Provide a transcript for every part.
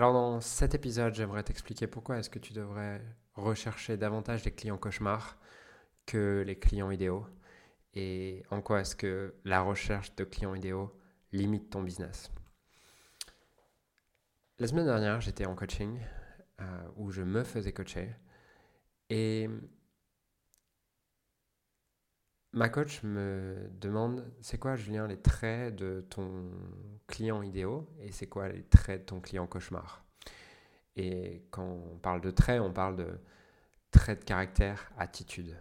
Alors dans cet épisode, j'aimerais t'expliquer pourquoi est-ce que tu devrais rechercher davantage des clients cauchemars que les clients idéaux et en quoi est-ce que la recherche de clients idéaux limite ton business. La semaine dernière, j'étais en coaching euh, où je me faisais coacher et ma coach me demande c'est quoi Julien les traits de ton client idéal et c'est quoi les traits de ton client cauchemar? Et quand on parle de traits, on parle de traits de caractère, attitude.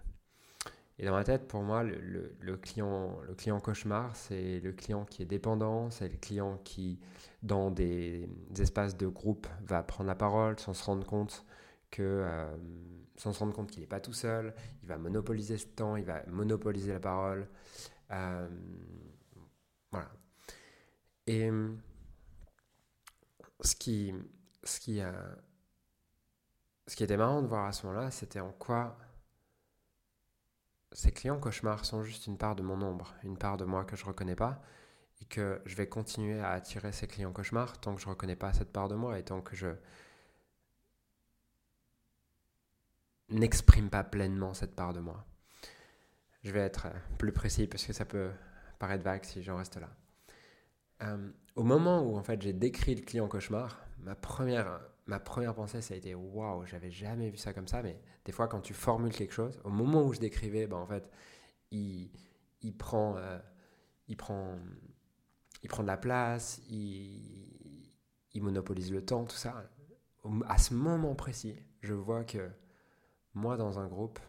Et dans ma tête, pour moi, le, client, le client cauchemar, c'est le client qui est dépendant, c'est le client qui, dans des, espaces de groupe, va prendre la parole sans se rendre compte que, euh, sans se rendre compte qu'il n'est pas tout seul, il va monopoliser ce temps, il va monopoliser la parole. Euh, voilà. Et ce qui, ce qui, a, ce qui était marrant de voir à ce moment-là, c'était en quoi ces clients cauchemars sont juste une part de mon ombre, une part de moi que je ne reconnais pas, et que je vais continuer à attirer ces clients cauchemars tant que je ne reconnais pas cette part de moi et tant que je n'exprime pas pleinement cette part de moi. Je vais être plus précis parce que ça peut paraître vague si j'en reste là. Euh, au moment où en fait j'ai décrit le client cauchemar, ma première ma première pensée, ça a été waouh, j'avais jamais vu ça comme ça. Mais des fois, quand tu formules quelque chose, au moment où je décrivais, ben, en fait, il, il prend, euh, il, prend, il prend de la place, il, il monopolise le temps, tout ça. À ce moment précis, je vois que moi, dans un groupe,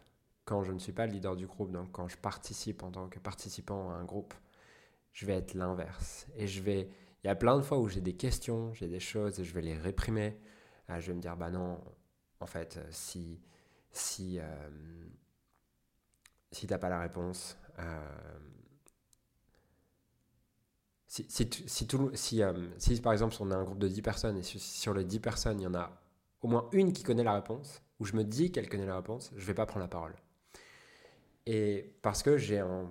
quand je ne suis pas le leader du groupe, donc quand je participe en tant que participant à un groupe, je vais être l'inverse. Et je vais. Il y a plein de fois où j'ai des questions, j'ai des choses et je vais les réprimer. Ah, je vais me dire, bah non, en fait, euh, si, si, euh, si tu n'as pas la réponse, euh, si, si, si, si, par exemple on a un groupe de 10 personnes et sur les 10 personnes, il y en a au moins une qui connaît la réponse, ou je me dis qu'elle connaît la réponse, je ne vais pas prendre la parole. Et parce que j'ai un,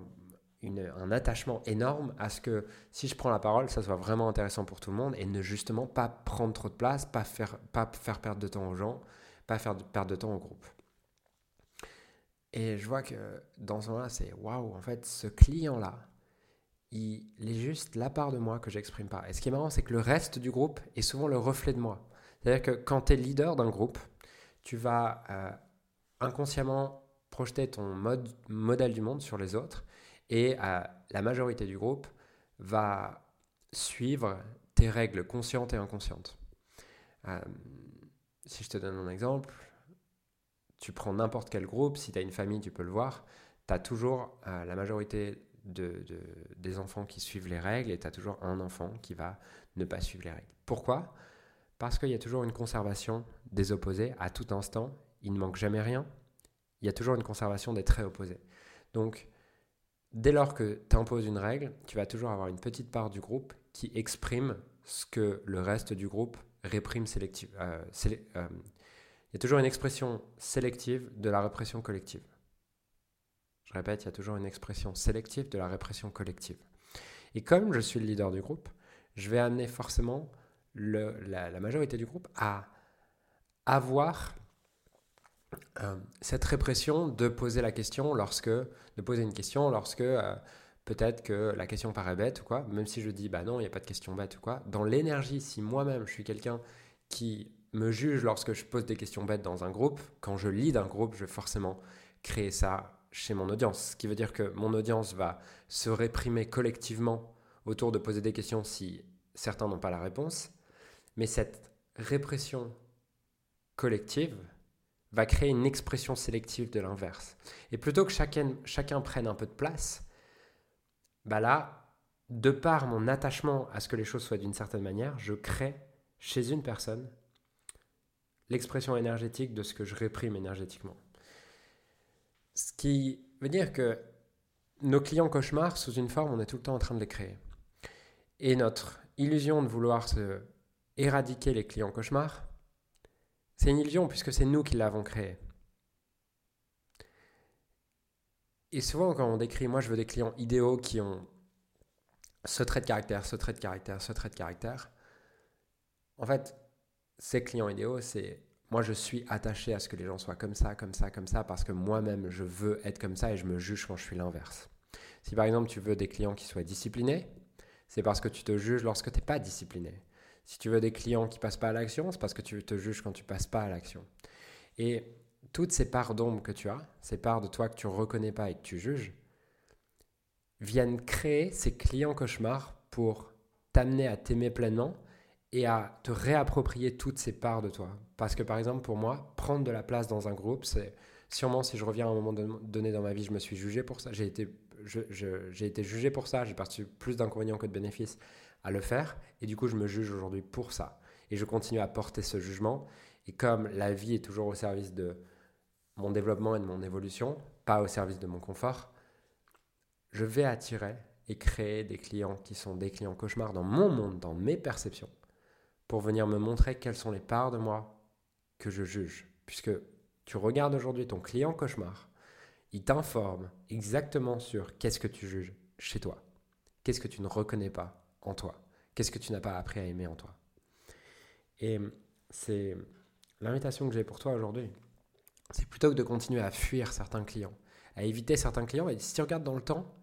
un attachement énorme à ce que si je prends la parole, ça soit vraiment intéressant pour tout le monde et ne justement pas prendre trop de place, pas faire, pas faire perdre de temps aux gens, pas faire perdre de temps au groupe. Et je vois que dans ce moment-là, c'est waouh, en fait, ce client-là, il, est juste la part de moi que j'exprime pas. Et ce qui est marrant, c'est que le reste du groupe est souvent le reflet de moi. C'est-à-dire que quand tu es leader d'un groupe, tu vas euh, inconsciemment projeter ton mode, modèle du monde sur les autres et euh, la majorité du groupe va suivre tes règles conscientes et inconscientes. Euh, si je te donne un exemple, tu prends n'importe quel groupe, si tu as une famille, tu peux le voir, tu as toujours la majorité de, des enfants qui suivent les règles et tu as toujours un enfant qui va ne pas suivre les règles. Pourquoi? Parce qu'il y a toujours une conservation des opposés à tout instant, il ne manque jamais rien, il y a toujours une conservation des traits opposés. Donc, dès lors que tu imposes une règle, tu vas toujours avoir une petite part du groupe qui exprime ce que le reste du groupe réprime sélective. Euh, euh, il y a toujours une expression sélective de la répression collective. Je répète, il y a toujours une expression sélective de la répression collective. Et comme je suis le leader du groupe, je vais amener forcément la, majorité du groupe à avoir euh, cette répression de poser la question lorsque, de poser une question lorsque euh, peut-être que la question paraît bête ou quoi, même si je dis bah non, il n'y a pas de question bête ou quoi, dans l'énergie, si moi-même je suis quelqu'un qui me juge lorsque je pose des questions bêtes dans un groupe, quand je lis d'un groupe, je vais forcément créer ça chez mon audience. Ce qui veut dire que mon audience va se réprimer collectivement autour de poser des questions si certains n'ont pas la réponse. Mais cette répression collective, va créer une expression sélective de l'inverse. Et plutôt que chacun, chacun prenne un peu de place, bah là, de par mon attachement à ce que les choses soient d'une certaine manière, je crée chez une personne l'expression énergétique de ce que je réprime énergétiquement. Ce qui veut dire que nos clients cauchemars, sous une forme, on est tout le temps en train de les créer. Et notre illusion de vouloir se éradiquer les clients cauchemars, c'est une illusion puisque c'est nous qui l'avons créé. Et souvent, quand on décrit, moi je veux des clients idéaux qui ont ce trait de caractère, ce trait de caractère, ce trait de caractère, en fait, ces clients idéaux, c'est moi je suis attaché à ce que les gens soient comme ça, comme ça, comme ça, parce que moi-même je veux être comme ça et je me juge quand je suis l'inverse. Si par exemple tu veux des clients qui soient disciplinés, c'est parce que tu te juges lorsque tu n'es pas discipliné. Si tu veux des clients qui passent pas à l'action, c'est parce que tu te juges quand tu passes pas à l'action. Et toutes ces parts d'ombre que tu as, ces parts de toi que tu reconnais pas et que tu juges, viennent créer ces clients cauchemars pour t'amener à t'aimer pleinement et à te réapproprier toutes ces parts de toi. Parce que par exemple, pour moi, prendre de la place dans un groupe, c'est sûrement si je reviens à un moment donné dans ma vie, je me suis jugé pour ça, j'ai été, été jugé pour ça, j'ai perçu plus d'inconvénients que de bénéfices à le faire, et du coup je me juge aujourd'hui pour ça. Et je continue à porter ce jugement, et comme la vie est toujours au service de mon développement et de mon évolution, pas au service de mon confort, je vais attirer et créer des clients qui sont des clients cauchemars dans mon monde, dans mes perceptions, pour venir me montrer quelles sont les parts de moi que je juge. Puisque tu regardes aujourd'hui ton client cauchemar, il t'informe exactement sur qu'est-ce que tu juges chez toi, qu'est-ce que tu ne reconnais pas en toi, qu'est-ce que tu n'as pas appris à aimer en toi? Et c'est l'invitation que j'ai pour toi aujourd'hui. C'est plutôt que de continuer à fuir certains clients, à éviter certains clients. Et si tu regardes dans le temps,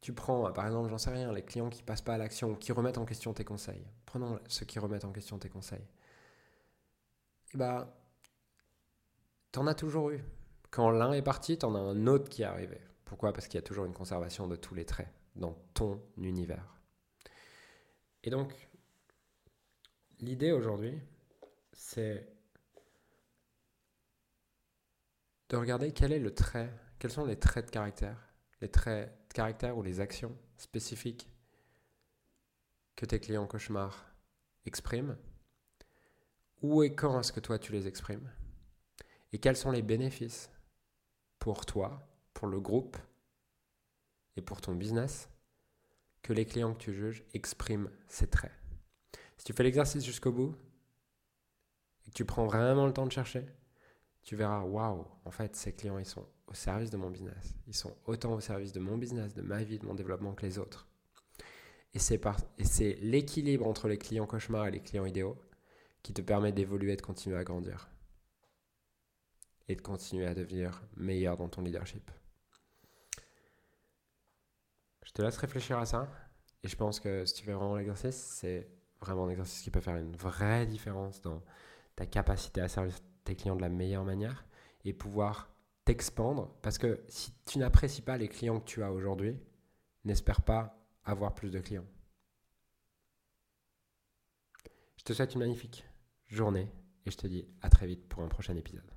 tu prends, par exemple, j'en sais rien, les clients qui passent pas à l'action, qui remettent en question tes conseils. Prenons ceux qui remettent en question tes conseils. Et bah, t'en as toujours eu. Quand l'un est parti, t'en as un autre qui est arrivé. Pourquoi? Parce qu'il y a toujours une conservation de tous les traits dans ton univers. Et donc, l'idée aujourd'hui, c'est de regarder quel est le trait, quels sont les traits de caractère, les traits de caractère ou les actions spécifiques que tes clients cauchemars expriment, où et quand est-ce que toi tu les exprimes, et quels sont les bénéfices pour toi, pour le groupe et pour ton business que les clients que tu juges expriment ces traits. Si tu fais l'exercice jusqu'au bout et que tu prends vraiment le temps de chercher, tu verras, waouh, en fait, ces clients, ils sont au service de mon business. Ils sont autant au service de mon business, de ma vie, de mon développement que les autres. Et c'est, l'équilibre entre les clients cauchemars et les clients idéaux qui te permet d'évoluer et de continuer à grandir. Et de continuer à devenir meilleur dans ton leadership. Je te laisse réfléchir à ça. Et je pense que si tu fais vraiment l'exercice, c'est vraiment un exercice qui peut faire une vraie différence dans ta capacité à servir tes clients de la meilleure manière et pouvoir t'expandre. Parce que si tu n'apprécies pas les clients que tu as aujourd'hui, n'espère pas avoir plus de clients. Je te souhaite une magnifique journée et je te dis à très vite pour un prochain épisode.